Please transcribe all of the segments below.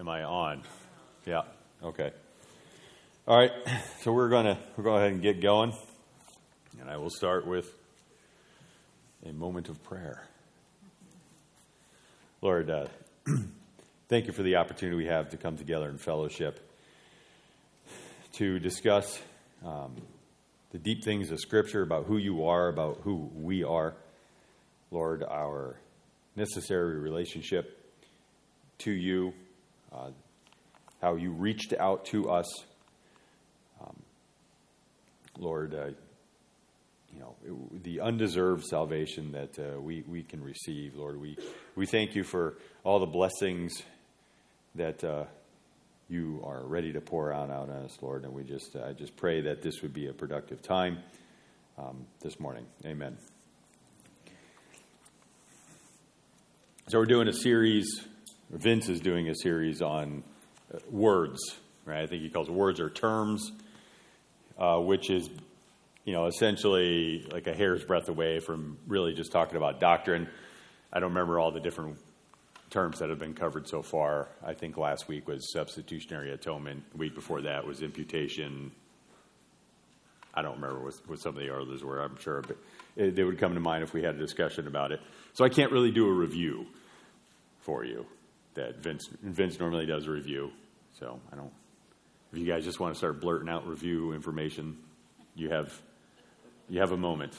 Am I on? Yeah. Okay. All right. So we're gonna we'll go ahead and get going, and I will start with a moment of prayer. Lord, uh, thank you for the opportunity we have to come together in fellowship to discuss um, the deep things of Scripture about who you are, about who we are. Lord, our necessary relationship to you, uh, how you reached out to us. Um, Lord, uh, you know, it, the undeserved salvation that uh, we, we can receive. Lord, we, we thank you for all the blessings that uh, you are ready to pour out, on us, Lord. And we just, I just pray that this would be a productive time um, this morning. Amen. So we're doing a series. Vince is doing a series on uh, words, right? I think he calls it words or terms, uh, which is, you know, essentially like a hair's breadth away from really just talking about doctrine. I don't remember all the different terms that have been covered so far. I think last week was substitutionary atonement. The week before that was imputation. I don't remember what, what some of the others were, I'm sure, but it, they would come to mind if we had a discussion about it. So I can't really do a review for you that Vince, Vince normally does a review. So I don't, if you guys just want to start blurting out review information, you have, you have a moment.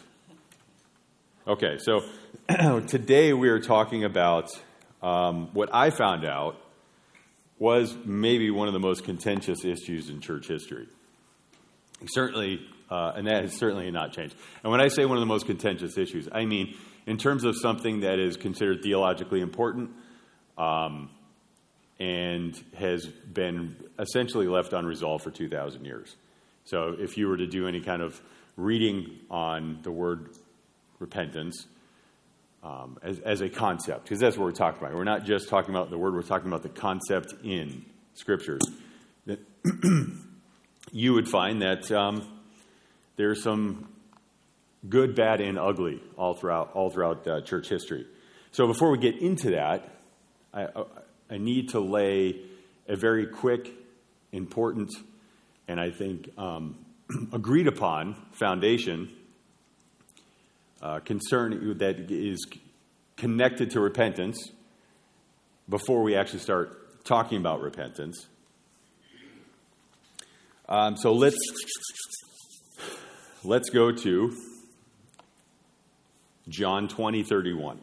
Okay, so today we are talking about um, what I found out was maybe one of the most contentious issues in church history. Certainly, uh, and that has certainly not changed. And when I say one of the most contentious issues, I mean in terms of something that is considered theologically important um, and has been essentially left unresolved for 2,000 years. So if you were to do any kind of reading on the word repentance um, as, as a concept, because that's what we're talking about. We're not just talking about the word, we're talking about the concept in scriptures. That you would find that um, there's some good, bad, and ugly all throughout all throughout uh, church history. So before we get into that, I, I need to lay a very quick, important, and I think um, agreed upon foundation uh, concern that is connected to repentance before we actually start talking about repentance. Um, so let's let's go to John 20, 31.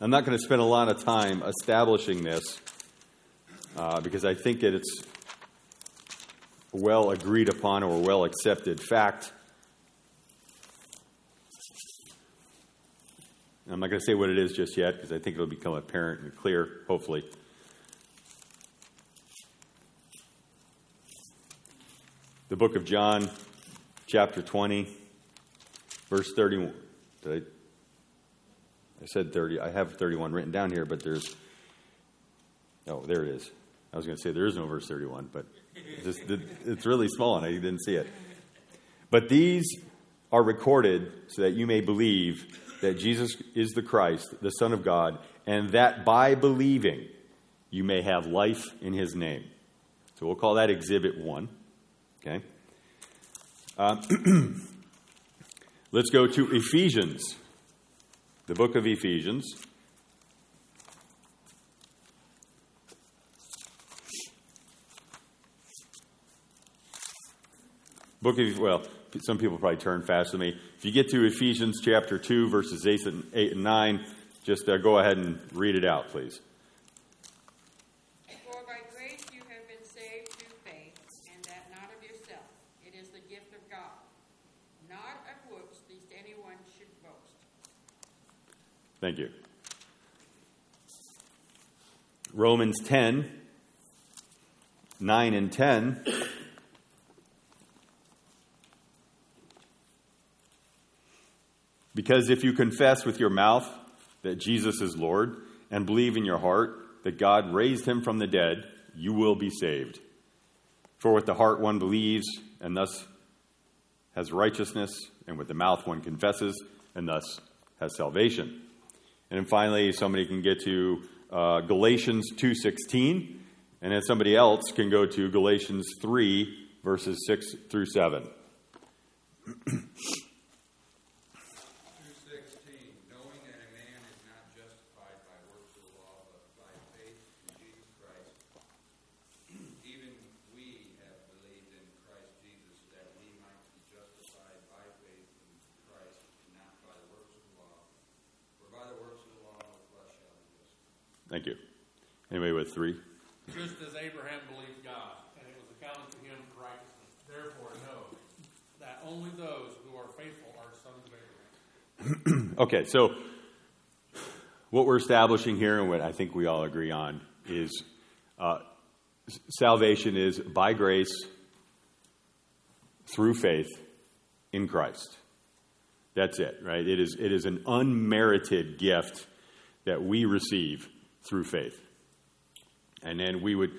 I'm not going to spend a lot of time establishing this uh, because I think that it's well agreed upon or well accepted fact. I'm not going to say what it is just yet because I think it'll become apparent and clear, hopefully. The book of John, chapter 20, verse 31. Did I I said 30. I have 31 written down here, but there's. Oh, there it is. I was going to say there is no verse 31, but just, it's really small and I didn't see it. But these are recorded so that you may believe that Jesus is the Christ, the Son of God, and that by believing you may have life in his name. So we'll call that Exhibit 1. Okay? Uh, let's go to Ephesians the book of Ephesians. Book of, well, some people probably turn fast to me. If you get to Ephesians chapter 2, verses 8 and, 8 and 9, just uh, go ahead and read it out, please. Thank you. Romans 10, 9 and 10. Because if you confess with your mouth that Jesus is Lord and believe in your heart that God raised him from the dead, you will be saved. For with the heart one believes and thus has righteousness, and with the mouth one confesses, and thus has salvation. And then finally, somebody can get to uh, Galatians 2.16, and then somebody else can go to Galatians 3, verses 6 through 7. Thank you. Anybody with three? Just as Abraham believed God, and it was accounted to him for righteousness. Therefore, know that only those who are faithful are sons of Abraham. Okay, so what we're establishing here, and what I think we all agree on, is uh, salvation is by grace through faith in Christ. That's it, right? It is, it is an unmerited gift that we receive through faith. And then we would,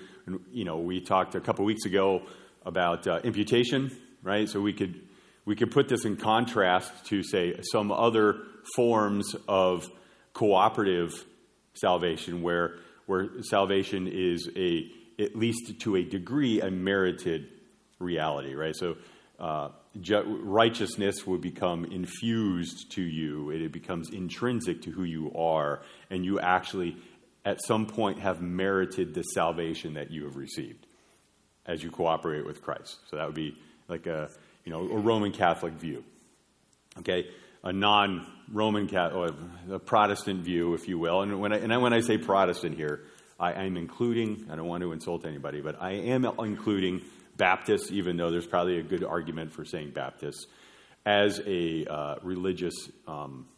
you know, we talked a couple weeks ago about uh, imputation, right? So we could we could put this in contrast to say some other forms of cooperative salvation, where where salvation is a at least to a degree a merited reality, right? So. Uh, ju- righteousness would become infused to you. It becomes intrinsic to who you are, and you actually at some point have merited the salvation that you have received as you cooperate with Christ. So that would be like a you know a Roman Catholic view. Okay, a non-Roman Catholic, a Protestant view, if you will. And when I, and when I say Protestant here, I am including. I don't want to insult anybody, but I am including Baptists, even though there's probably a good argument for saying Baptists, as a uh, religious, um,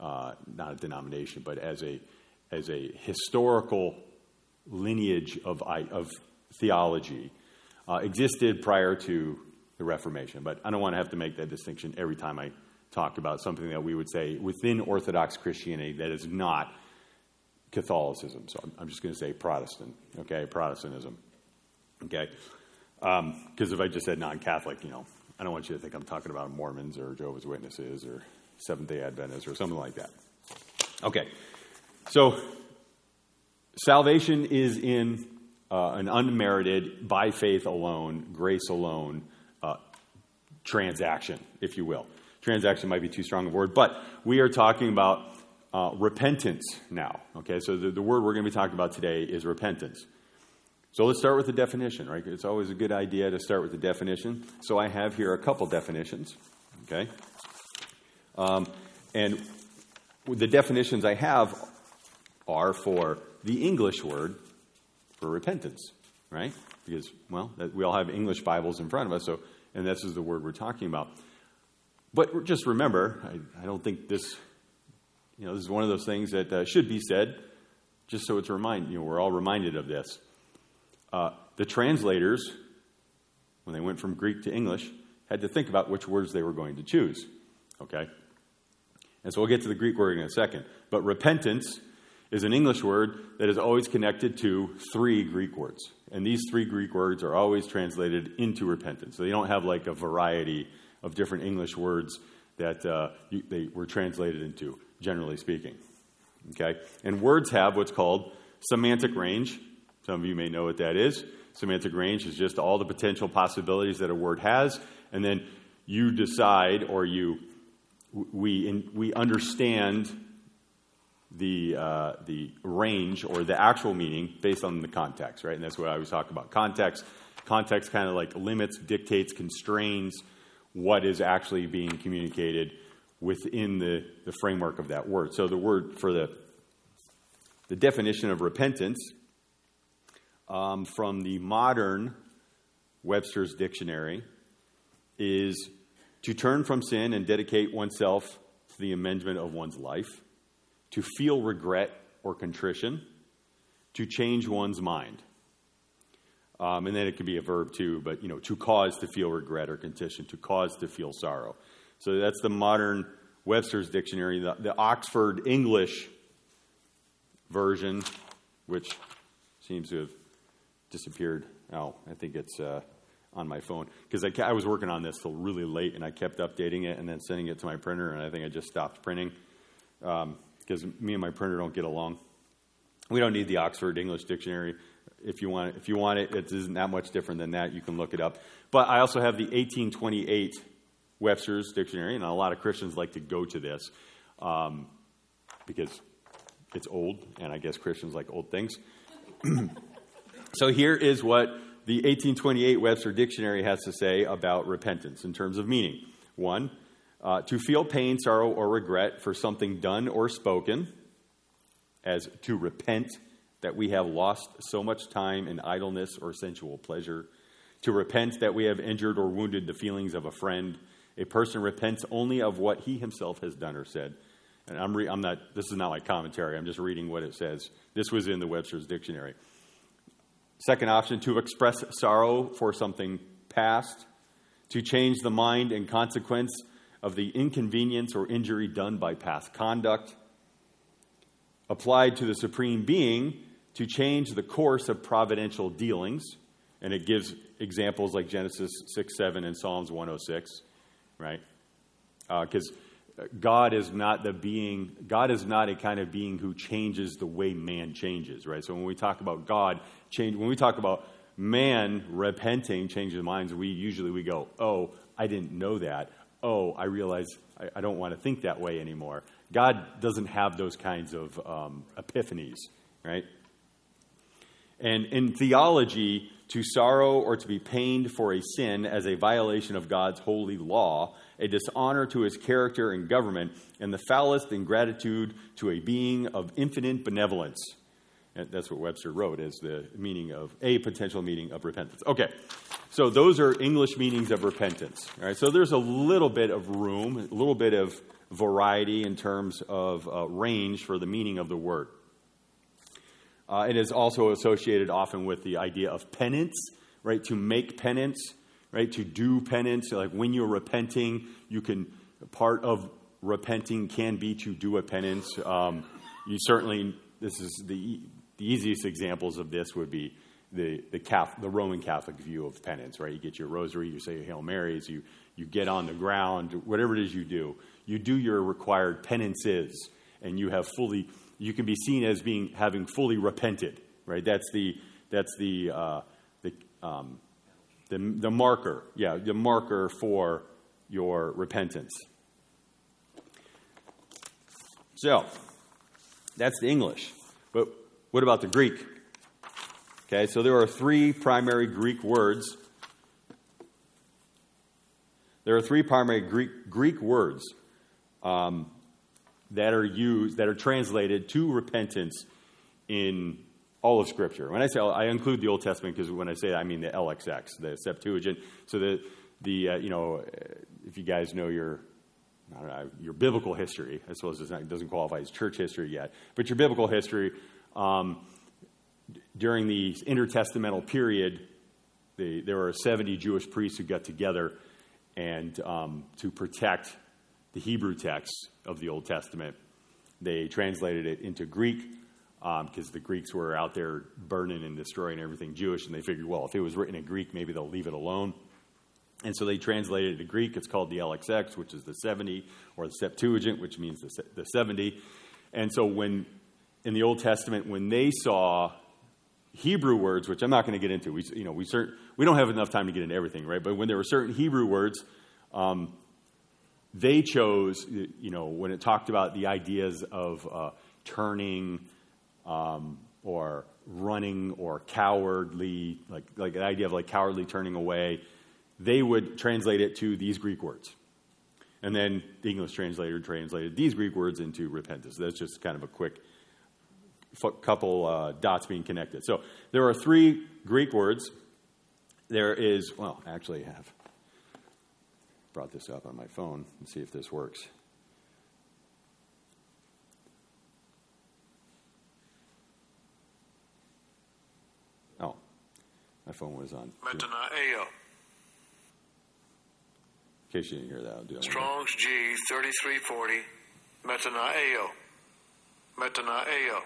uh, not a denomination, but as a as a historical lineage of, of theology uh, existed prior to the Reformation. But I don't want to have to make that distinction every time I talk about something that we would say within Orthodox Christianity that is not Catholicism. So I'm just going to say Protestant, okay? Protestantism, okay? Because um, if I just said non Catholic, you know, I don't want you to think I'm talking about Mormons or Jehovah's Witnesses or Seventh day Adventists or something like that. Okay. So, salvation is in uh, an unmerited, by faith alone, grace alone uh, transaction, if you will. Transaction might be too strong a word, but we are talking about uh, repentance now. Okay, so the, the word we're going to be talking about today is repentance. So let's start with the definition, right? It's always a good idea to start with the definition. So I have here a couple definitions, okay? Um, and the definitions I have are for the English word for repentance, right? Because, well, we all have English Bibles in front of us, so, and this is the word we're talking about. But just remember, I, I don't think this, you know, this is one of those things that uh, should be said, just so it's remind, you know, we're all reminded of this. Uh, the translators, when they went from Greek to English, had to think about which words they were going to choose, okay? And so we'll get to the Greek word in a second. But repentance is an English word that is always connected to three Greek words. And these three Greek words are always translated into repentance. So you don't have like a variety of different English words that uh, you, they were translated into, generally speaking. Okay? And words have what's called semantic range. Some of you may know what that is. Semantic range is just all the potential possibilities that a word has, and then you decide or you we in, we understand the, uh, the range or the actual meaning based on the context, right? And that's what I was talking about. Context, context kind of like limits, dictates, constrains what is actually being communicated within the, the framework of that word. So the word for the, the definition of repentance um, from the modern Webster's dictionary is to turn from sin and dedicate oneself to the amendment of one's life to feel regret or contrition, to change one's mind. Um, and then it can be a verb too, but you know, to cause to feel regret or contrition, to cause to feel sorrow. So that's the modern Webster's dictionary. The, the Oxford English version, which seems to have disappeared. Oh, I think it's uh, on my phone because I, I was working on this till really late and I kept updating it and then sending it to my printer and I think I just stopped printing because um, me and my printer don't get along. We don't need the Oxford English Dictionary. If you want, if you want it, it isn't that much different than that. You can look it up. But I also have the 1828 Webster's Dictionary, and a lot of Christians like to go to this um, because it's old, and I guess Christians like old things. so here is what the 1828 Webster Dictionary has to say about repentance in terms of meaning. One, uh, to feel pain, sorrow, or regret for something done or spoken, as to repent that we have lost so much time in idleness or sensual pleasure, to repent that we have injured or wounded the feelings of a friend. A person repents only of what he himself has done or said. And I'm, re- I'm not, this is not my commentary, I'm just reading what it says. This was in the Webster's Dictionary. Second option, to express sorrow for something past, to change the mind and consequence of the inconvenience or injury done by past conduct, applied to the Supreme Being to change the course of providential dealings. And it gives examples like Genesis 6 7 and Psalms 106, right? Because uh, God is not the being, God is not a kind of being who changes the way man changes, right? So when we talk about God, change, when we talk about man repenting, changing minds, we usually we go, oh, I didn't know that. Oh, I realize I, I don't want to think that way anymore. God doesn't have those kinds of um, epiphanies, right? And in theology, to sorrow or to be pained for a sin as a violation of God's holy law, a dishonor to his character and government, and the foulest ingratitude to a being of infinite benevolence. And that's what Webster wrote as the meaning of a potential meaning of repentance. Okay, so those are English meanings of repentance. All right, so there's a little bit of room, a little bit of variety in terms of uh, range for the meaning of the word. Uh, it is also associated often with the idea of penance, right? To make penance, right? To do penance. Like when you're repenting, you can, part of repenting can be to do a penance. Um, you certainly, this is the, the easiest examples of this would be the, the, Catholic, the Roman Catholic view of penance, right? You get your rosary, you say Hail Marys, you, you get on the ground, whatever it is you do you do your required penances and you have fully you can be seen as being having fully repented right? That's the that's the uh, the, um, the the marker yeah the marker for your repentance. So that's the english. But what about the greek? Okay so there are three primary greek words. There are three primary greek, greek words. Um, that are used, that are translated to repentance in all of Scripture. When I say I include the Old Testament because when I say that, I mean the LXX, the Septuagint. So the the uh, you know, if you guys know your know, your biblical history, I suppose it doesn't qualify as church history yet, but your biblical history um, during the intertestamental period, the, there were 70 Jewish priests who got together and um, to protect the Hebrew text of the Old Testament. They translated it into Greek because um, the Greeks were out there burning and destroying everything Jewish, and they figured, well, if it was written in Greek, maybe they'll leave it alone. And so they translated it to Greek. It's called the LXX, which is the 70, or the Septuagint, which means the, the 70. And so when in the Old Testament, when they saw Hebrew words, which I'm not going to get into, we, you know, we, cert, we don't have enough time to get into everything, right? But when there were certain Hebrew words um, they chose, you know, when it talked about the ideas of uh, turning um, or running or cowardly, like, like the idea of like cowardly turning away, they would translate it to these Greek words. And then the English translator translated these Greek words into repentance. That's just kind of a quick couple uh, dots being connected. So there are three Greek words. There is, well, actually, I have brought this up on my phone and see if this works. Oh, my phone was on. Metanoeo. In case you didn't hear that, I'll do it. Strong's G 3340. Metanoeo. Metanoeo.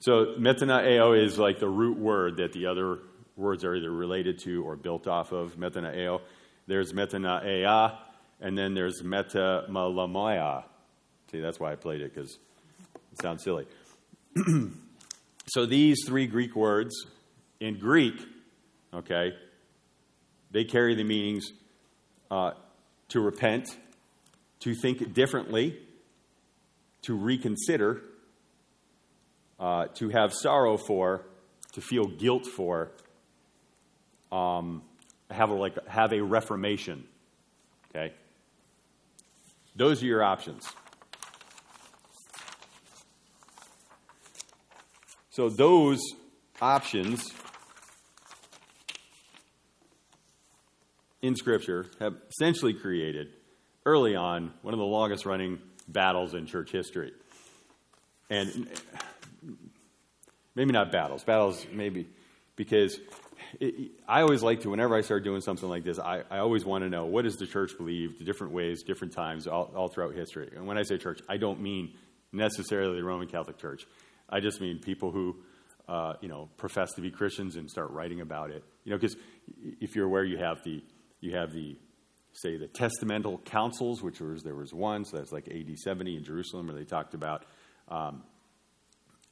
So metanoeo is like the root word that the other words are either related to or built off of metanoeo. There's metanoia, and then there's metamelomai. See, that's why I played it, because it sounds silly. so these three Greek words in Greek, okay, they carry the meanings uh, to repent, to think differently, to reconsider, uh, to have sorrow for, to feel guilt for, um, have a, like have a reformation. Okay, those are your options. So those options in Scripture have essentially created early on one of the longest running battles in church history. And eh, maybe not battles, battles maybe, because it, I always like to, whenever I start doing something like this, I, I always want to know what does the church believe, different ways, different times, all, all throughout history. And when I say church, I don't mean necessarily the Roman Catholic Church. I just mean people who, uh, you know, profess to be Christians and start writing about it. You know, because if you're aware, you have the, you have the, say, the testamental councils, which was there was one, so that's like AD 70 in Jerusalem, where they talked about um,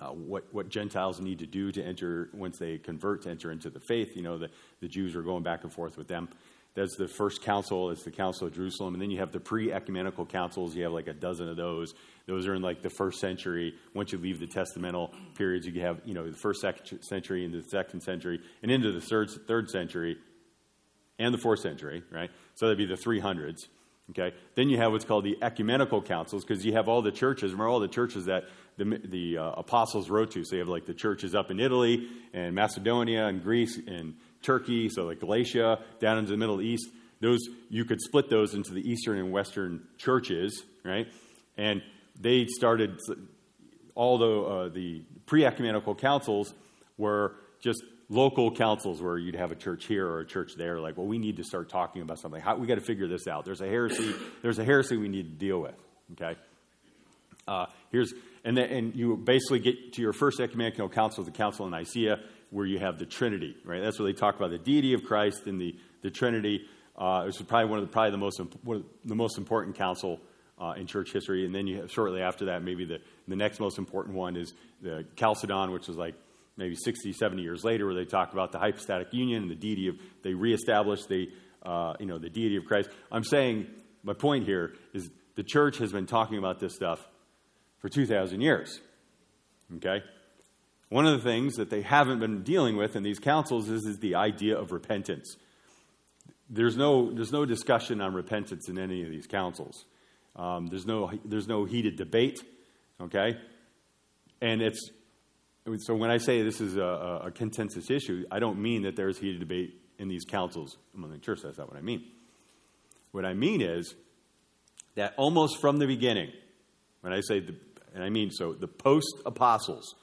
uh, what, what Gentiles need to do to enter, once they convert, to enter into the faith. You know, the, the Jews were going back and forth with them. That's the first council, it's the Council of Jerusalem. And then you have the pre ecumenical councils, you have like a dozen of those. Those are in like the first century. Once you leave the testamental periods, you have, you know, the first century into the second century and into the third, third century and the fourth century, right? So that'd be the 300s. Okay. Then you have what's called the ecumenical councils because you have all the churches. Remember all the churches that the, the uh, apostles wrote to. So you have like the churches up in Italy and Macedonia and Greece and Turkey. So like Galatia down into the Middle East. Those you could split those into the Eastern and Western churches, right? And they started all the uh, the pre-ecumenical councils were just local councils where you'd have a church here or a church there, like, well, we need to start talking about something. How, we got to figure this out. There's a heresy. There's a heresy we need to deal with. Okay. Uh, here's and then and you basically get to your first ecumenical council, the Council of Nicaea, where you have the Trinity. Right. That's where they talk about the deity of Christ and the the Trinity. Uh, this is probably one of the probably the most one of the most important council uh, in church history. And then you have, shortly after that, maybe the the next most important one is the Chalcedon, which is like maybe 60, 70 years later, where they talk about the hypostatic union and the deity of, they reestablish the, uh, you know, the deity of Christ. I'm saying, my point here is the church has been talking about this stuff for 2,000 years. Okay? One of the things that they haven't been dealing with in these councils is, is the idea of repentance. There's no, there's no discussion on repentance in any of these councils. Um, there's, no, there's no heated debate, okay? And it's so when I say this is a, a consensus issue, I don't mean that there's heated debate in these councils among the church. That's not what I mean. What I mean is that almost from the beginning, when I say, the, and I mean so, the post apostles,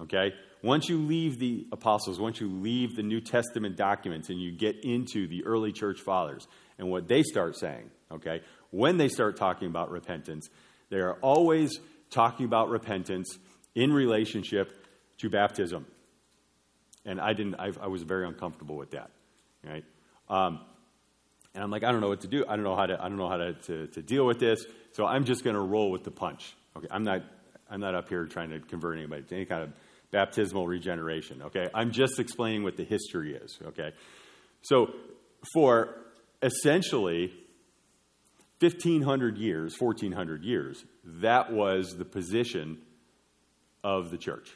okay, once you leave the apostles, once you leave the New Testament documents and you get into the early church fathers and what they start saying, okay, when they start talking about repentance, they are always talking about repentance in relationship to baptism. And I didn't, I, I was very uncomfortable with that, right? Um, and I'm like, I don't know what to do. I don't know how to, I don't know how to, to, to deal with this. So I'm just going to roll with the punch. Okay, I'm not, I'm not up here trying to convert anybody to any kind of baptismal regeneration. Okay, I'm just explaining what the history is. Okay, so for essentially 1500 years, 1400 years, that was the position of the church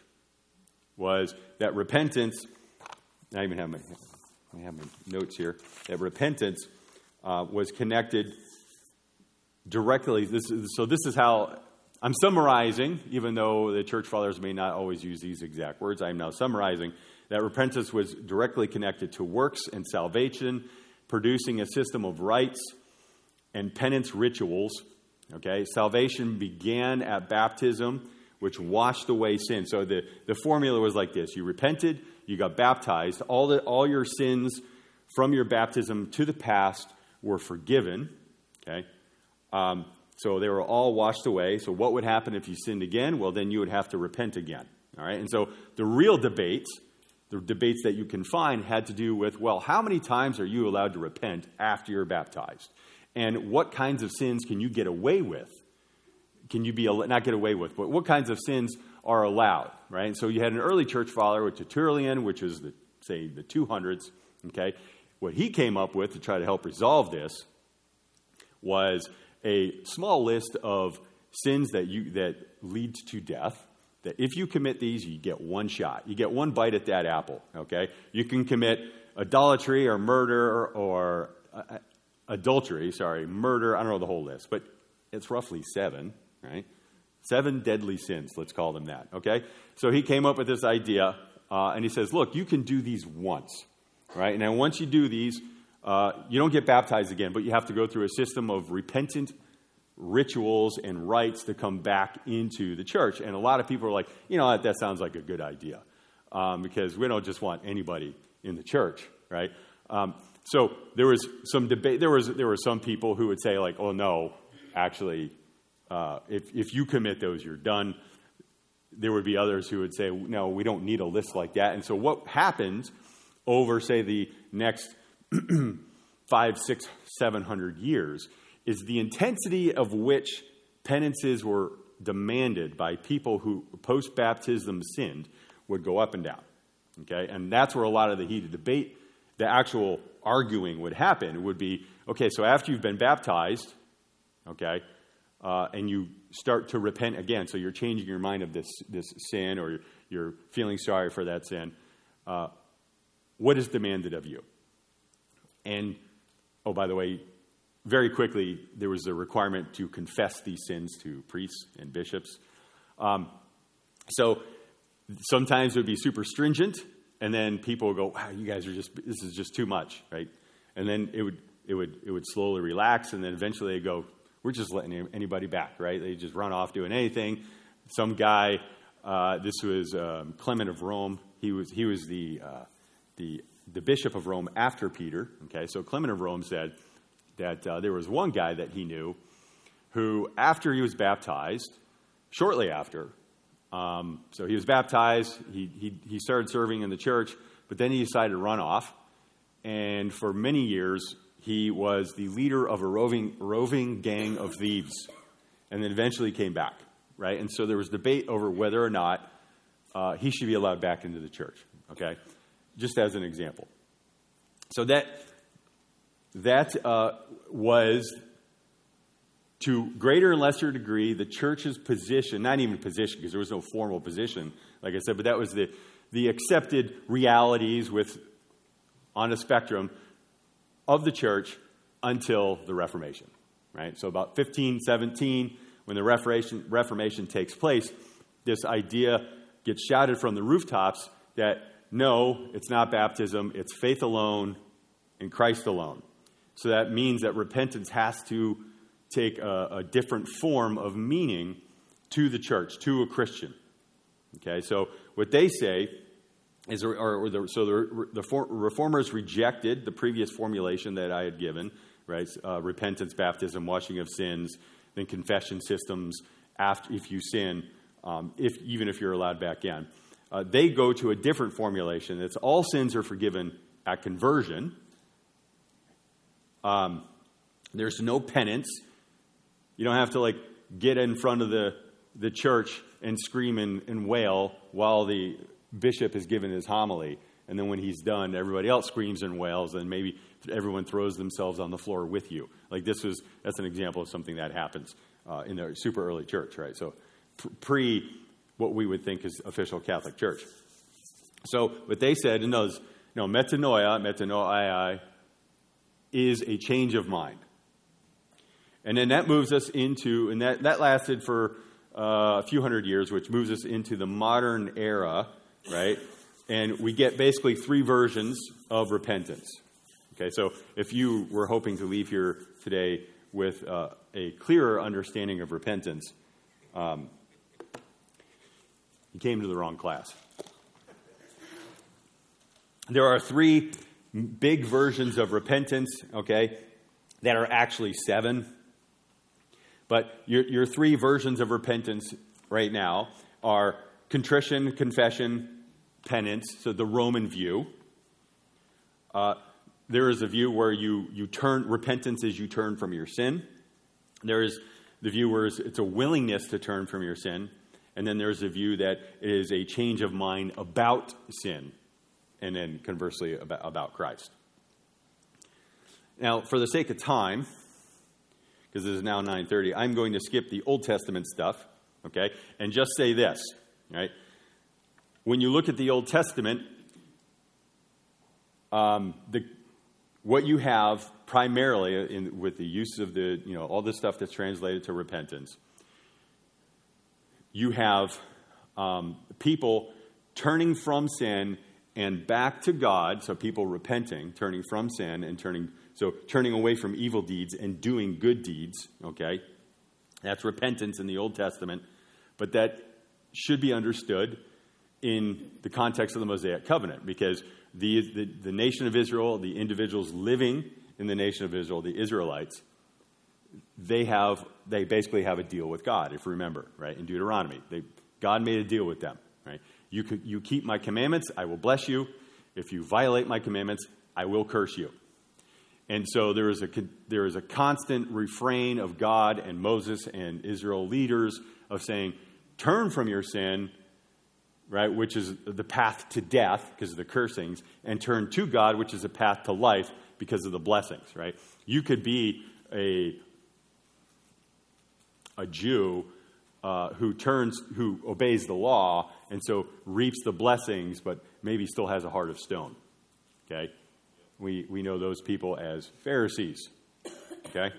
was that repentance, I even have my, I have my notes here, that repentance uh, was connected directly. This is, so, this is how I'm summarizing, even though the church fathers may not always use these exact words, I'm now summarizing that repentance was directly connected to works and salvation, producing a system of rites and penance rituals. Okay, salvation began at baptism which washed away sin. So the, the formula was like this you repented, you got baptized, all, the, all your sins from your baptism to the past were forgiven. Okay? Um, so they were all washed away. So what would happen if you sinned again? Well, then you would have to repent again. All right? And so the real debate the debates that you can find had to do with, well, how many times are you allowed to repent after you're baptized? And what kinds of sins can you get away with? Can you be, not get away with, but what kinds of sins are allowed, right? So you had an early church father, which is Tertullian, which is, the, say, the 200s, okay? What he came up with to try to help resolve this was a small list of sins that, you, that lead to death, that if you commit these, you get one shot. You get one bite at that apple, okay? You can commit idolatry or murder or, uh, adultery, sorry, murder, I don't know the whole list, but it's roughly seven, right? Seven deadly sins, let's call them that, okay? So he came up with this idea, uh, and he says, look, you can do these once, right? And then once you do these, uh, you don't get baptized again, but you have to go through a system of repentant rituals and rites to come back into the church. And a lot of people are like, you know, that, that sounds like a good idea um, because we don't just want anybody in the church, right? Um, so there was some debate. There was there were some people who would say like, oh no, actually, uh, if if you commit those, you're done. There would be others who would say, no, we don't need a list like that. And so what happened over say the next five, six, seven hundred years is the intensity of which penances were demanded by people who post baptism sinned would go up and down. Okay, and that's where a lot of the heated debate, the actual arguing would happen. It would be okay, so after you've been baptized, okay, uh, and you start to repent again, so you're changing your mind of this, this sin or you're feeling sorry for that sin, uh, what is demanded of you? And, oh, by the way, very quickly, there was a requirement to confess these sins to priests and bishops. Um, so sometimes it would be super stringent, and then people would go, "Wow, you guys are just this is just too much, right?" And then it would it would it would slowly relax, and then eventually they go, "We're just letting anybody back, right?" They just run off doing anything. Some guy, uh, this was um, Clement of Rome. He was he was the uh, the the bishop of Rome after Peter. Okay, so Clement of Rome said that uh, there was one guy that he knew who, after he was baptized, shortly after, um, so he was baptized, he, he, he started serving in the church, but then he decided to run off. And for many years, he was the leader of a roving, roving gang of thieves, and then eventually came back, right? And so there was debate over whether or not uh, he should be allowed back into the church, okay? Just as an example. So that that uh, was to greater and lesser degree the church's position, not even position, because there was no formal position, like I said, but that was the, the accepted realities with, on a spectrum of the church until the Reformation, right? So about 1517, when the Reformation, Reformation takes place, this idea gets shouted from the rooftops that no, it's not baptism, it's faith alone in Christ alone. So that means that repentance has to take a, a different form of meaning to the church, to a Christian. Okay, so what they say is, or, or the, so the, the reformers rejected the previous formulation that I had given, right? Uh, repentance, baptism, washing of sins, then confession systems after if you sin, um, if even if you're allowed back in. Uh, they go to a different formulation. It's all sins are forgiven at conversion, um, there's no penance. You don't have to like get in front of the, the church and scream and, and wail while the bishop is giving his homily. And then when he's done, everybody else screams and wails, and maybe everyone throws themselves on the floor with you. Like this was, that's an example of something that happens uh, in the super early church, right? So pre what we would think is official Catholic Church. So what they said, in those, you know, metanoia, metanoia, is a change of mind. And then that moves us into, and that, that lasted for uh, a few hundred years, which moves us into the modern era, right? And we get basically three versions of repentance. Okay, so if you were hoping to leave here today with uh, a clearer understanding of repentance, um, you came to the wrong class. There are three big versions of repentance, okay, that are actually seven. But your, your three versions of repentance right now are contrition, confession, penance, so the Roman view. Uh, there is a view where you, you turn, repentance is you turn from your sin. There is the view where it's a willingness to turn from your sin. And then there's a view that it is a change of mind about sin, and then conversely about, about Christ. Now, for the sake of time, because it is now 9:30, I'm going to skip the Old Testament stuff, okay, and just say this, right? When you look at the Old Testament, um, the what you have primarily in, with the use of the you know all the stuff that's translated to repentance, you have um, people turning from sin and back to God. So people repenting, turning from sin and turning so turning away from evil deeds and doing good deeds, okay? That's repentance in the Old Testament, but that should be understood in the context of the Mosaic covenant because the, the, the nation of Israel, the individuals living in the nation of Israel, the Israelites, they have they basically have a deal with God, if you remember, right? In Deuteronomy. They, God made a deal with them, right? You, could, you keep my commandments, I will bless you. If you violate my commandments, I will curse you. And so there is a, there is a constant refrain of God and Moses and Israel leaders of saying, turn from your sin, right, which is the path to death because of the cursings, and turn to God, which is a path to life because of the blessings, right? You could be a, a Jew uh, who turns, who obeys the law, and so reaps the blessings, but maybe still has a heart of stone, okay? We, we know those people as Pharisees. Okay?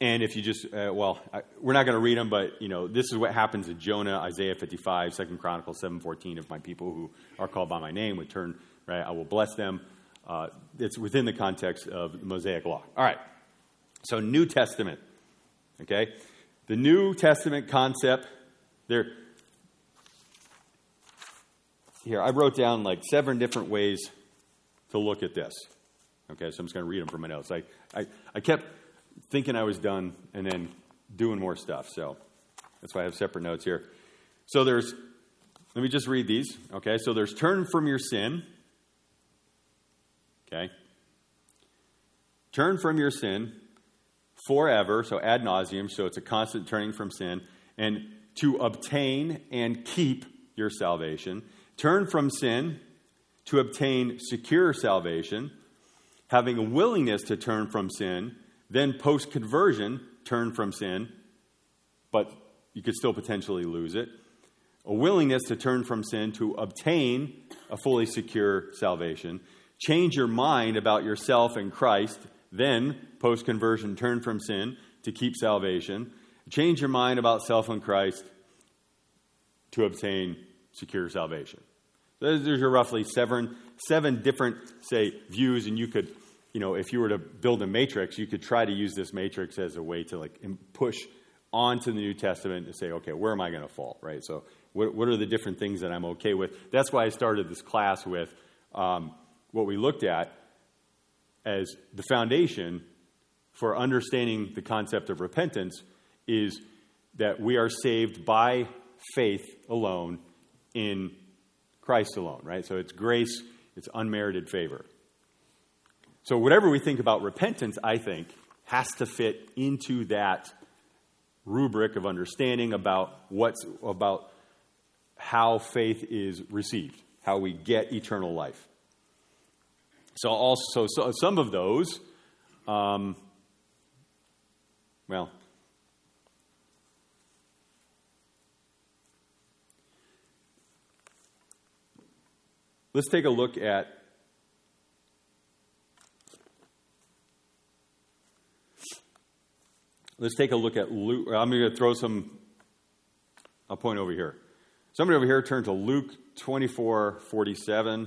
And if you just, uh, well, I, we're not going to read them, but, you know, this is what happens in Jonah, Isaiah 55, 2 Chronicles 7.14. If my people who are called by my name would turn, right, I will bless them. Uh, it's within the context of the Mosaic law. All right. So, New Testament. Okay? The New Testament concept, there, here, I wrote down like seven different ways to look at this. Okay, so I'm just going to read them from my notes. I, I, I kept thinking I was done and then doing more stuff. So that's why I have separate notes here. So there's, let me just read these. Okay, so there's turn from your sin. Okay. Turn from your sin forever, so ad nauseum, so it's a constant turning from sin, and to obtain and keep your salvation turn from sin to obtain secure salvation, having a willingness to turn from sin, then post conversion, turn from sin, but you could still potentially lose it. A willingness to turn from sin to obtain a fully secure salvation. Change your mind about yourself and Christ, then post conversion, turn from sin to keep salvation. Change your mind about self and Christ to obtain secure salvation. There's your roughly seven, seven different, say, views, and you could, you know, if you were to build a matrix, you could try to use this matrix as a way to like push onto the New Testament and say, okay, where am I going to fall, right? So, what, what are the different things that I'm okay with? That's why I started this class with um, what we looked at as the foundation for understanding the concept of repentance is that we are saved by faith alone in Christ alone, right? So it's grace, it's unmerited favor. So whatever we think about repentance, I think, has to fit into that rubric of understanding about what's about how faith is received, how we get eternal life. So also, so some of those, um, well, Let's take a look at Let's take a look at Luke. I'm going to throw some. I'll point over here. Somebody over here turn to Luke 24 47.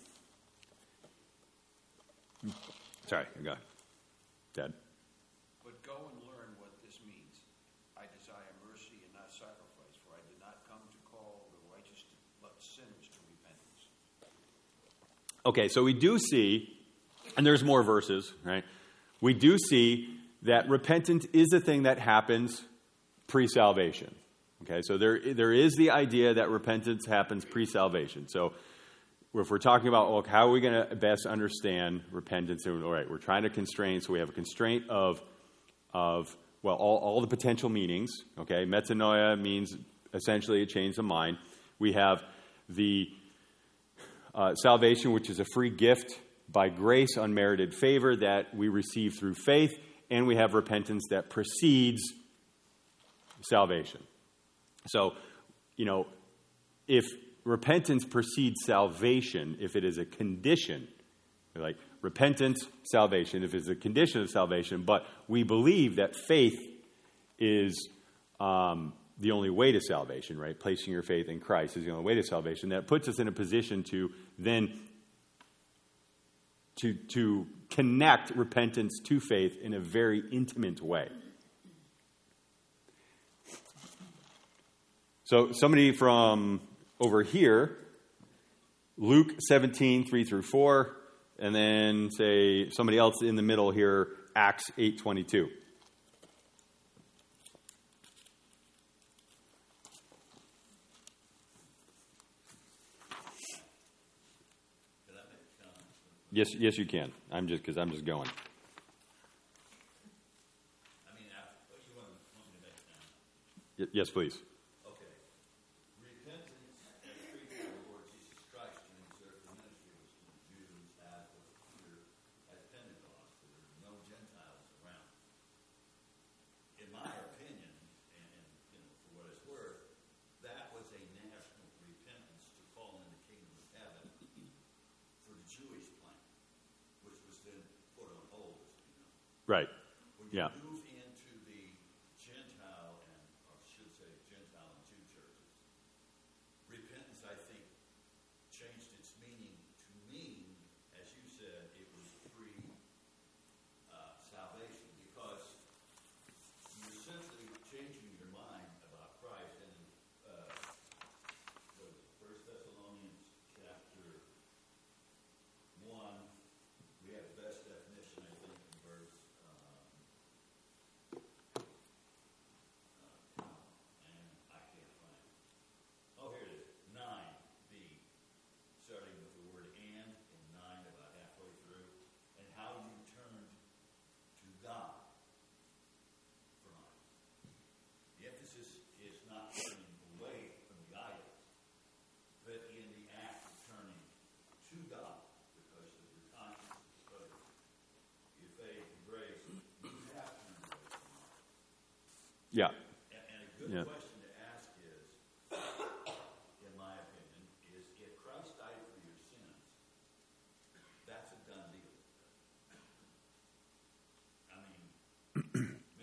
Sorry, I got Dad. But go and learn what this means. I desire mercy and not sacrifice, for I did not come to call the righteous, but sinners to repentance. Okay, so we do see, and there's more verses, right? We do see that repentance is a thing that happens pre salvation. Okay, so there, there is the idea that repentance happens pre salvation. So if we're talking about look, how are we going to best understand repentance, and all right, we're trying to constrain, so we have a constraint of, of well, all, all the potential meanings. Okay, metanoia means essentially a change of mind. We have the uh, salvation, which is a free gift by grace, unmerited favor that we receive through faith, and we have repentance that precedes salvation. So, you know, if repentance precedes salvation, if it is a condition, like repentance, salvation, if it's a condition of salvation, but we believe that faith is um, the only way to salvation, right? Placing your faith in Christ is the only way to salvation. That puts us in a position to then to, to connect repentance to faith in a very intimate way. So, somebody from over here, Luke 17, 3 through 4, and then say somebody else in the middle here, Acts 8, 22. Yes, yes, you can. I'm just because I'm just going. I mean, after, what you want, want me to make it now? Y- yes, please. Okay. Repentance and faith in the Lord Jesus Christ to exert the ministry was to the Jews as was Peter at Pentecost. There were no Gentiles around. In my opinion, and, and you know, for what it's worth, that was a national repentance to fall in the kingdom of heaven for the Jewish plan, which was then put on hold, you know. Right. When you Yeah. move into the Gentile and, or I should say Gentile and Jew churches, repentance, I think, changed its meaning to mean, as you said, it was free uh, salvation because you're simply changing your mind about Christ. And uh, what is it, First Thessalonians chapter one, we have the best definition, I think, in verse, um, uh, and I can't find it. Oh, here it is, nine, B, starting with the word and in nine, about halfway through, and how you turned to God from idols. The emphasis is not turning away from the idols, but in the act of turning to God, because of your conscience, because of your faith and grace, you have turned away from idols. Yeah. And, and a good Yeah. question to ask is, in my opinion, is if Christ died for your sins, that's a done deal. I mean,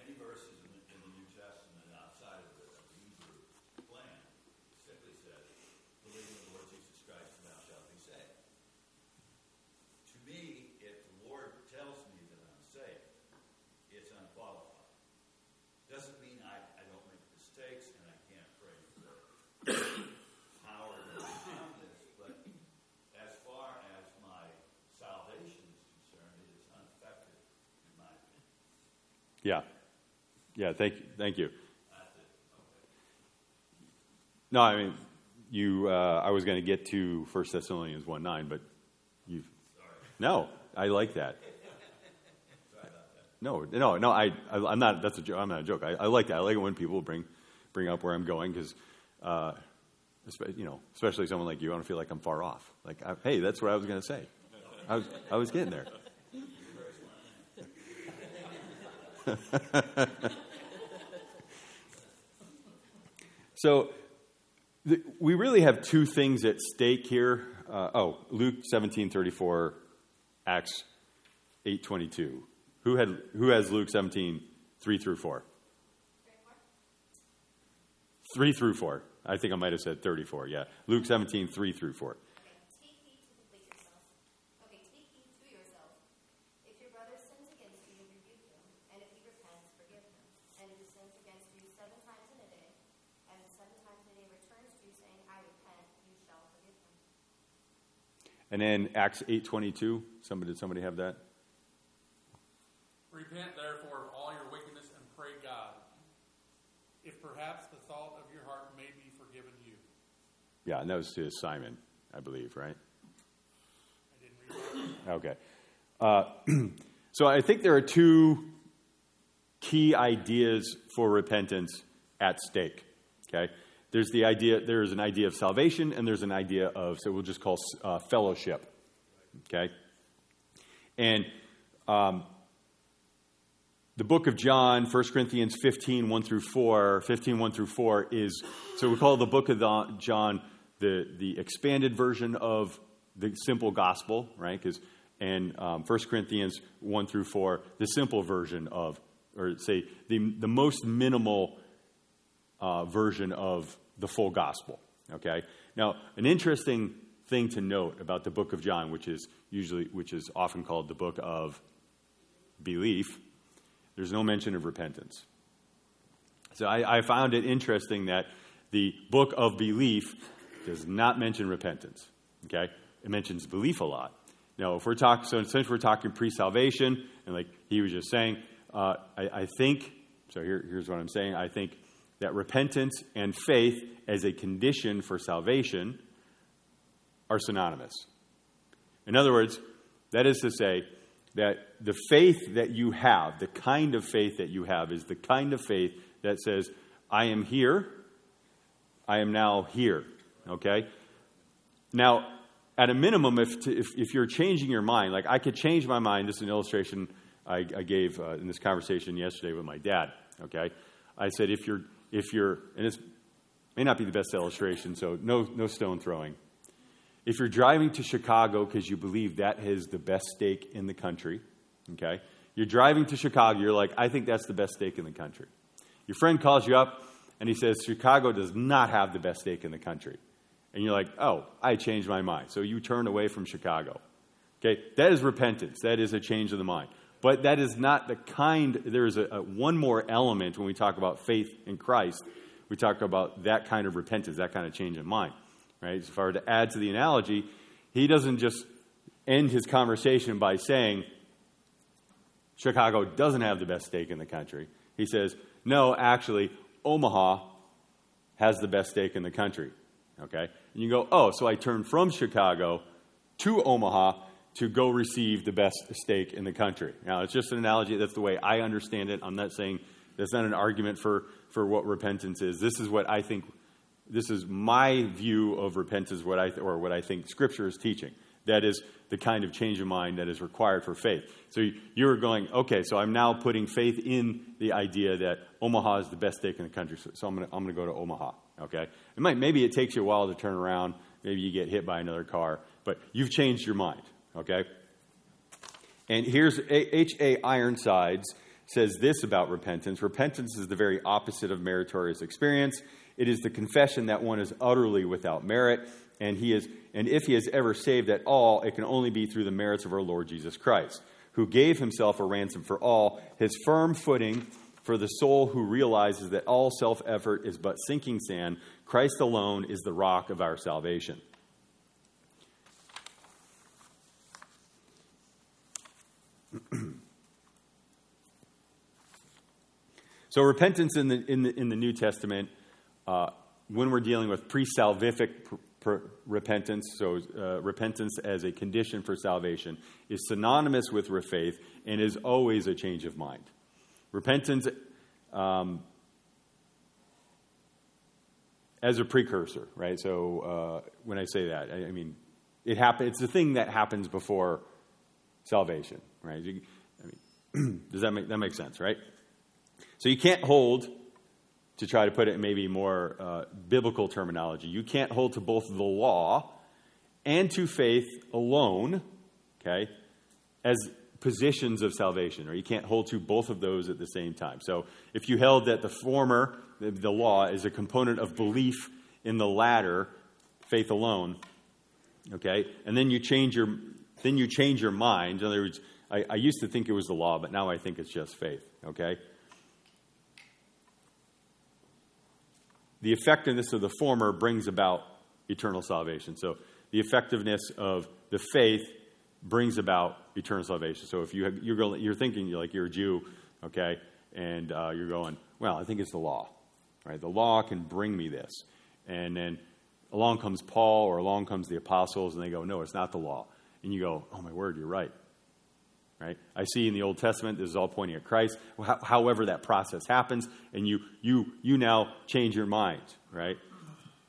many verses in the, in the New Testament outside of the, of the Hebrew plan simply says, believe in the Lord Jesus Christ and thou shalt be saved. To me, if the Lord tells me that I'm saved, it's unqualified. Doesn't mean I, I don't make mistakes and I can't pray for power to overcome this, but as far as my salvation is concerned, it is unaffected, in my opinion. Yeah. Yeah, thank you. Thank you. That's it. Okay. No, I mean, you, uh, I was going to get to 1 Thessalonians 1 9, but you've... No, I like that. No, no, no. I, I, I'm not. That's a joke. I'm not a joke. I, I like that. I like it when people bring, bring up where I'm going because, uh, you know, especially someone like you. I don't feel like I'm far off. Like, I, hey, that's what I was going to say. I was, I was getting there. so, the, we really have two things at stake here. Uh, oh, Luke 17, 34, Acts 8, 22. Who, had, who has Luke 17, 3 through 4? 3 through 4. I think I might have said 34, yeah. Luke 17, 3 through 4. And then Acts 8.22, somebody, did somebody have that? Repent therefore of all your wickedness and pray God, if perhaps the thought of your heart may be forgiven you. Yeah, and that was to Simon, I believe, right? I didn't read that. Okay. Uh, so I think there are two key ideas for repentance at stake. Okay. There's the idea. There's an idea of salvation, and there's an idea of so we'll just call uh, fellowship. Okay. And um, the book of John, 1 Corinthians 15, 1 through 4, 15, 1 through 4 is, so we call the book of the, John the, the expanded version of the simple gospel, right? Because and um, 1 Corinthians 1 through 4, the simple version of, or say, the, the most minimal uh, version of the full gospel. Okay? Now, an interesting thing to note about the book of John, which is usually, which is often called the book of belief, there's no mention of repentance. So I, I found it interesting that the book of belief does not mention repentance. Okay? It mentions belief a lot. Now, if we're talking, so since we're talking pre-salvation, and like he was just saying, uh, I, I, think. So here, here's what I'm saying. I think that repentance and faith as a condition for salvation are synonymous. In other words, that is to say that the faith that you have, the kind of faith that you have, is the kind of faith that says, "I am here. I am now here." Okay. Now, at a minimum, if, to, if, if, you're changing your mind, like I could change my mind, this is an illustration I, I gave uh, in this conversation yesterday with my dad, okay? I said, if you're, if you're, and it may not be the best illustration, so no, no stone throwing. If you're driving to Chicago because you believe that is the best steak in the country, okay? You're driving to Chicago, you're like, I think that's the best steak in the country. Your friend calls you up and he says, Chicago does not have the best steak in the country and you're like, oh, I changed my mind. So you turn away from Chicago. Okay, that is repentance. That is a change of the mind. But that is not the kind, there is a, a, one more element when we talk about faith in Christ. We talk about that kind of repentance, that kind of change of mind. Right? So if I were to add to the analogy, he doesn't just end his conversation by saying, Chicago doesn't have the best steak in the country. He says, no, actually, Omaha has the best steak in the country. Okay? And you go, oh, so I turned from Chicago to Omaha to go receive the best steak in the country. Now, it's just an analogy. That's the way I understand it. I'm not saying that's not an argument for, for what repentance is. This is what I think, this is my view of repentance, what I, or what I think Scripture is teaching. That is the kind of change of mind that is required for faith. So you're going, okay, so I'm now putting faith in the idea that Omaha is the best steak in the country, so, I'm going to go to Omaha. Okay? It might, maybe it takes you a while to turn around. Maybe you get hit by another car, but you've changed your mind. Okay? And here's H.A. Ironsides says this about repentance repentance is the very opposite of meritorious experience. It is the confession that one is utterly without merit, and he is and if he is ever saved at all, it can only be through the merits of our Lord Jesus Christ, who gave himself a ransom for all, his firm footing for the soul who realizes that all self effort is but sinking sand, Christ alone is the rock of our salvation. So, repentance in the, in the, in the New Testament, uh, when we're dealing with pre salvific pr- pr- repentance, so uh, repentance as a condition for salvation, is synonymous with faith and is always a change of mind. Repentance um, as a precursor, right? So uh, when I say that, I, I mean it happen, It's the thing that happens before salvation, right? You, I mean, does that make that make sense, right? So you can't hold to try to put it in maybe more uh, biblical terminology. You can't hold to both the law and to faith alone, okay, as positions of salvation, or you can't hold to both of those at the same time. So if you held that the former, the, law, is a component of belief in the latter, faith alone, okay, and then you change your then you change your mind. In other words, I, I used to think it was the law, but now I think it's just faith, okay? The effectiveness of the former brings about eternal salvation. So the effectiveness of the faith brings about eternal salvation. So if you have, you're going, you're thinking you're like you're a Jew, okay, and uh, you're going, well, I think it's the law, right? The law can bring me this, and then along comes Paul or along comes the apostles, and they go, no, it's not the law, and you go, oh my word, you're right. Right? I see in the Old Testament, this is all pointing at Christ. However, that process happens, and you, you, you now change your mind, right?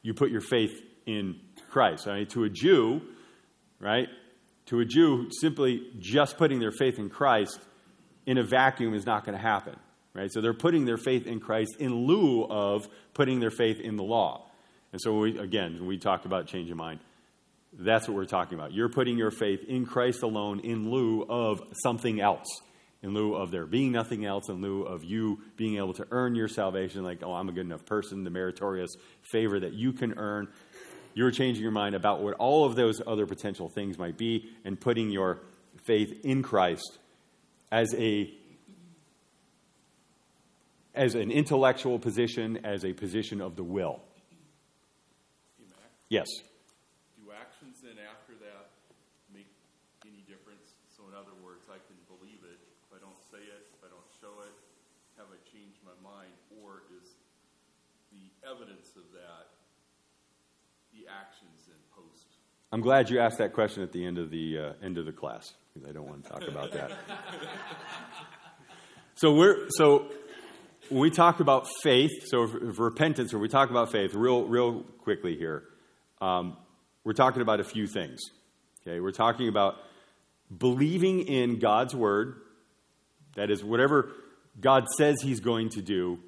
You put your faith in Christ. I mean, to a Jew, right? To a Jew, simply just putting their faith in Christ in a vacuum is not going to happen, right? So they're putting their faith in Christ in lieu of putting their faith in the law. And so, we, again, we talk about change of mind, that's what we're talking about. You're putting your faith in Christ alone in lieu of something else, in lieu of there being nothing else, in lieu of you being able to earn your salvation, like, oh, I'm a good enough person, the meritorious favor that you can earn. You're changing your mind about what all of those other potential things might be and putting your faith in Christ as a as an intellectual position, as a position of the will. Yes. evidence of that the actions in post? I'm glad you asked that question at the end of the uh, end of the class because I don't want to talk about that. so we're so when we talk about faith, so if, if repentance, or we talk about faith, real real quickly here, um, we're talking about a few things. Okay, we're talking about believing in God's word. That is, whatever God says He's going to do,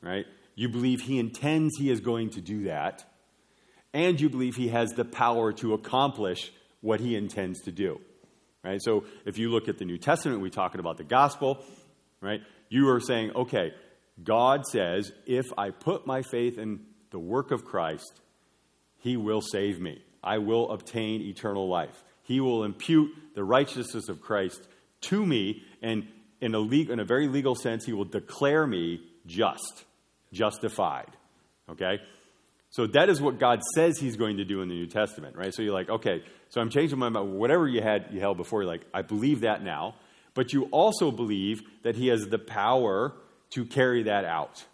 right? You believe he intends he is going to do that. And you believe he has the power to accomplish what he intends to do. Right? So if you look at the New Testament, we're talking about the gospel, right? You are saying, okay, God says, if I put my faith in the work of Christ, he will save me. I will obtain eternal life. He will impute the righteousness of Christ to me, and in a, legal, in a very legal sense, he will declare me just justified. Okay? So that is what God says he's going to do in the New Testament, right? So you're like, okay, so I'm changing my mind. Whatever you had you held before, you're like, I believe that now. But you also believe that he has the power to carry that out.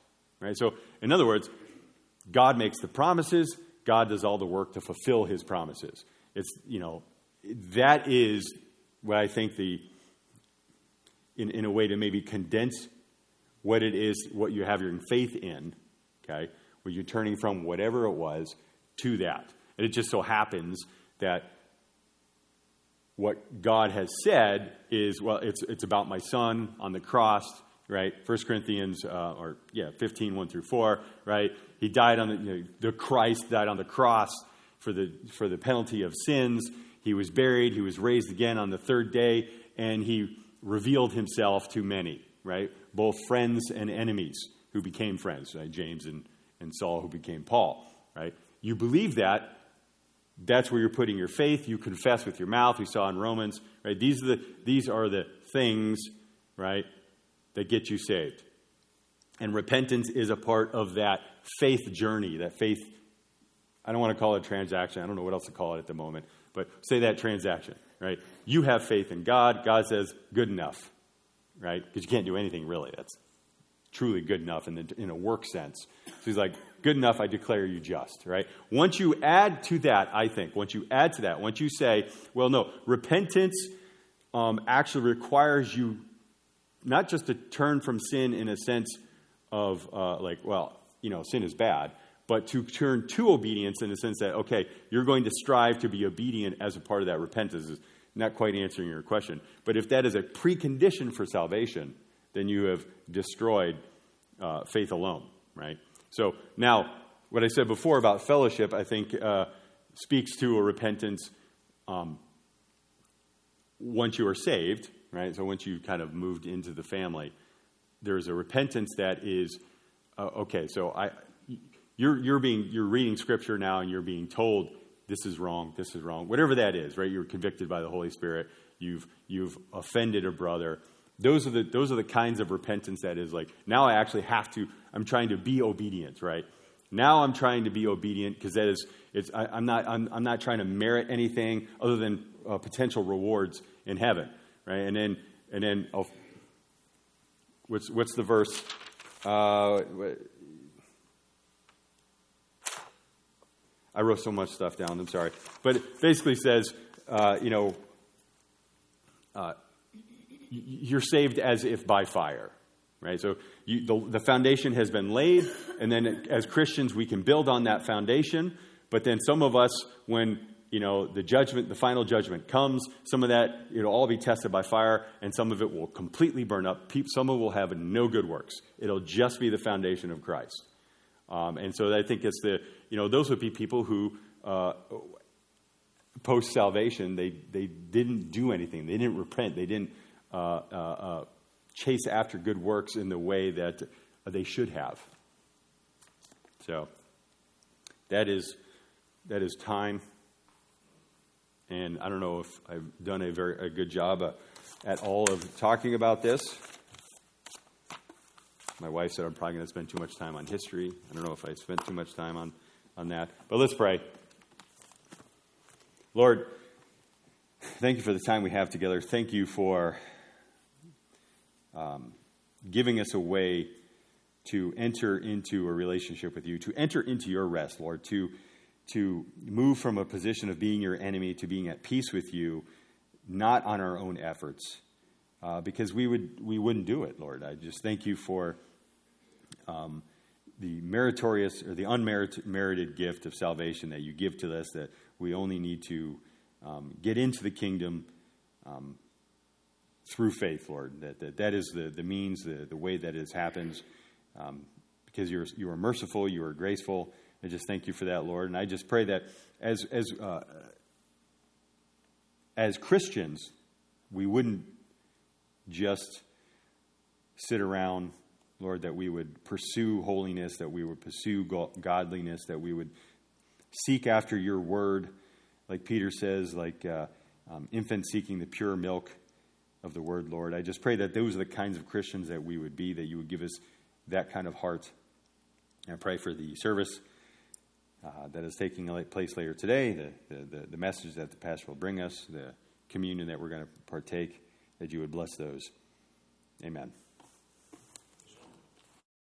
Right? So in other words, God makes the promises, God does all the work to fulfill his promises. It's, you know, that is what I think the in, in a way to maybe condense what it is, what you have your faith in, okay, where you're turning from whatever it was to that. And it just so happens that what God has said is, well, it's, it's about my son on the cross, right? 1 Corinthians, uh, or yeah, 15, 1 through 4, right? He died on the, you know, the Christ died on the cross for the, for the penalty of sins. He was buried. He was raised again on the third day, and he revealed himself to many, right? both friends and enemies who became friends, right? James and, and Saul who became Paul, right? You believe that, that's where you're putting your faith. You confess with your mouth. We saw in Romans, right? These are the, these are the things, right, that get you saved. And repentance is a part of that faith journey, that faith. I don't want to call it a transaction. I don't know what else to call it at the moment, but say that transaction, right? You have faith in God. God says, good enough right? Because you can't do anything really. That's truly good enough in, the, in a work sense. So he's like, good enough, I declare you just, right? Once you add to that, I think, once you add to that, once you say, well, no, repentance um, actually requires you not just to turn from sin in a sense of uh, like, well, you know, sin is bad, but to turn to obedience in the sense that, okay, you're going to strive to be obedient as a part of that repentance is not quite answering your question. But if that is a precondition for salvation, then you have destroyed uh, faith alone, right? So now, what I said before about fellowship, I think uh, speaks to a repentance um, once you are saved, right? So once you kind of moved into the family, there's a repentance that is uh, okay. So I, you're you're being you're reading scripture now, and you're being told this is wrong, this is wrong, whatever that is, right? You're convicted by the Holy Spirit, you've, you've offended a brother. Those are, the, those are the kinds of repentance that is like, now I actually have to, I'm trying to be obedient, right? Now I'm trying to be obedient because that is, it's, I, I'm, not, I'm, I'm not trying to merit anything other than uh, potential rewards in heaven, right? And then, and then, oh, what's, what's the verse? Uh, I wrote so much stuff down. I'm sorry, but it basically says, uh, you know, uh, you're saved as if by fire, right? So you, the, the foundation has been laid, and then as Christians, we can build on that foundation. But then some of us, when you know the judgment, the final judgment comes, some of that it'll all be tested by fire, and some of it will completely burn up. Some of it will have no good works. It'll just be the foundation of Christ. Um, and so I think it's the you know those would be people who. Uh, Post salvation, they, they didn't do anything. They didn't repent. They didn't Uh, uh, uh, chase after good works in the way that they should have. So that is that is time, and I don't know if I've done a very a good job uh, at all of talking about this. My wife said I'm probably going to spend too much time on history. I don't know if I spent too much time on on that, but let's pray. Lord, thank you for the time we have together. Thank you for um, giving us a way to enter into a relationship with you, to enter into your rest, Lord, to, to move from a position of being your enemy to being at peace with you, not on our own efforts, uh, because we, would, we wouldn't do it, Lord. I just thank you for um, the meritorious or the unmerited gift of salvation that you give to us, that we only need to um, get into the kingdom um, through faith, Lord. That, that, that is the, the means, the, the way that it happens, um, because you're, you are merciful, you are graceful. I just thank you for that, Lord. And I just pray that as, as, uh, as Christians, we wouldn't just sit around, Lord, that we would pursue holiness, that we would pursue godliness, that we would seek after your word, like Peter says, like uh, um, infants seeking the pure milk of the word, Lord. I just pray that those are the kinds of Christians that we would be, that you would give us that kind of heart. And I pray for the service uh, that is taking place later today, the, the, the, message that the pastor will bring us, the communion that we're going to partake, that you would bless those. Amen.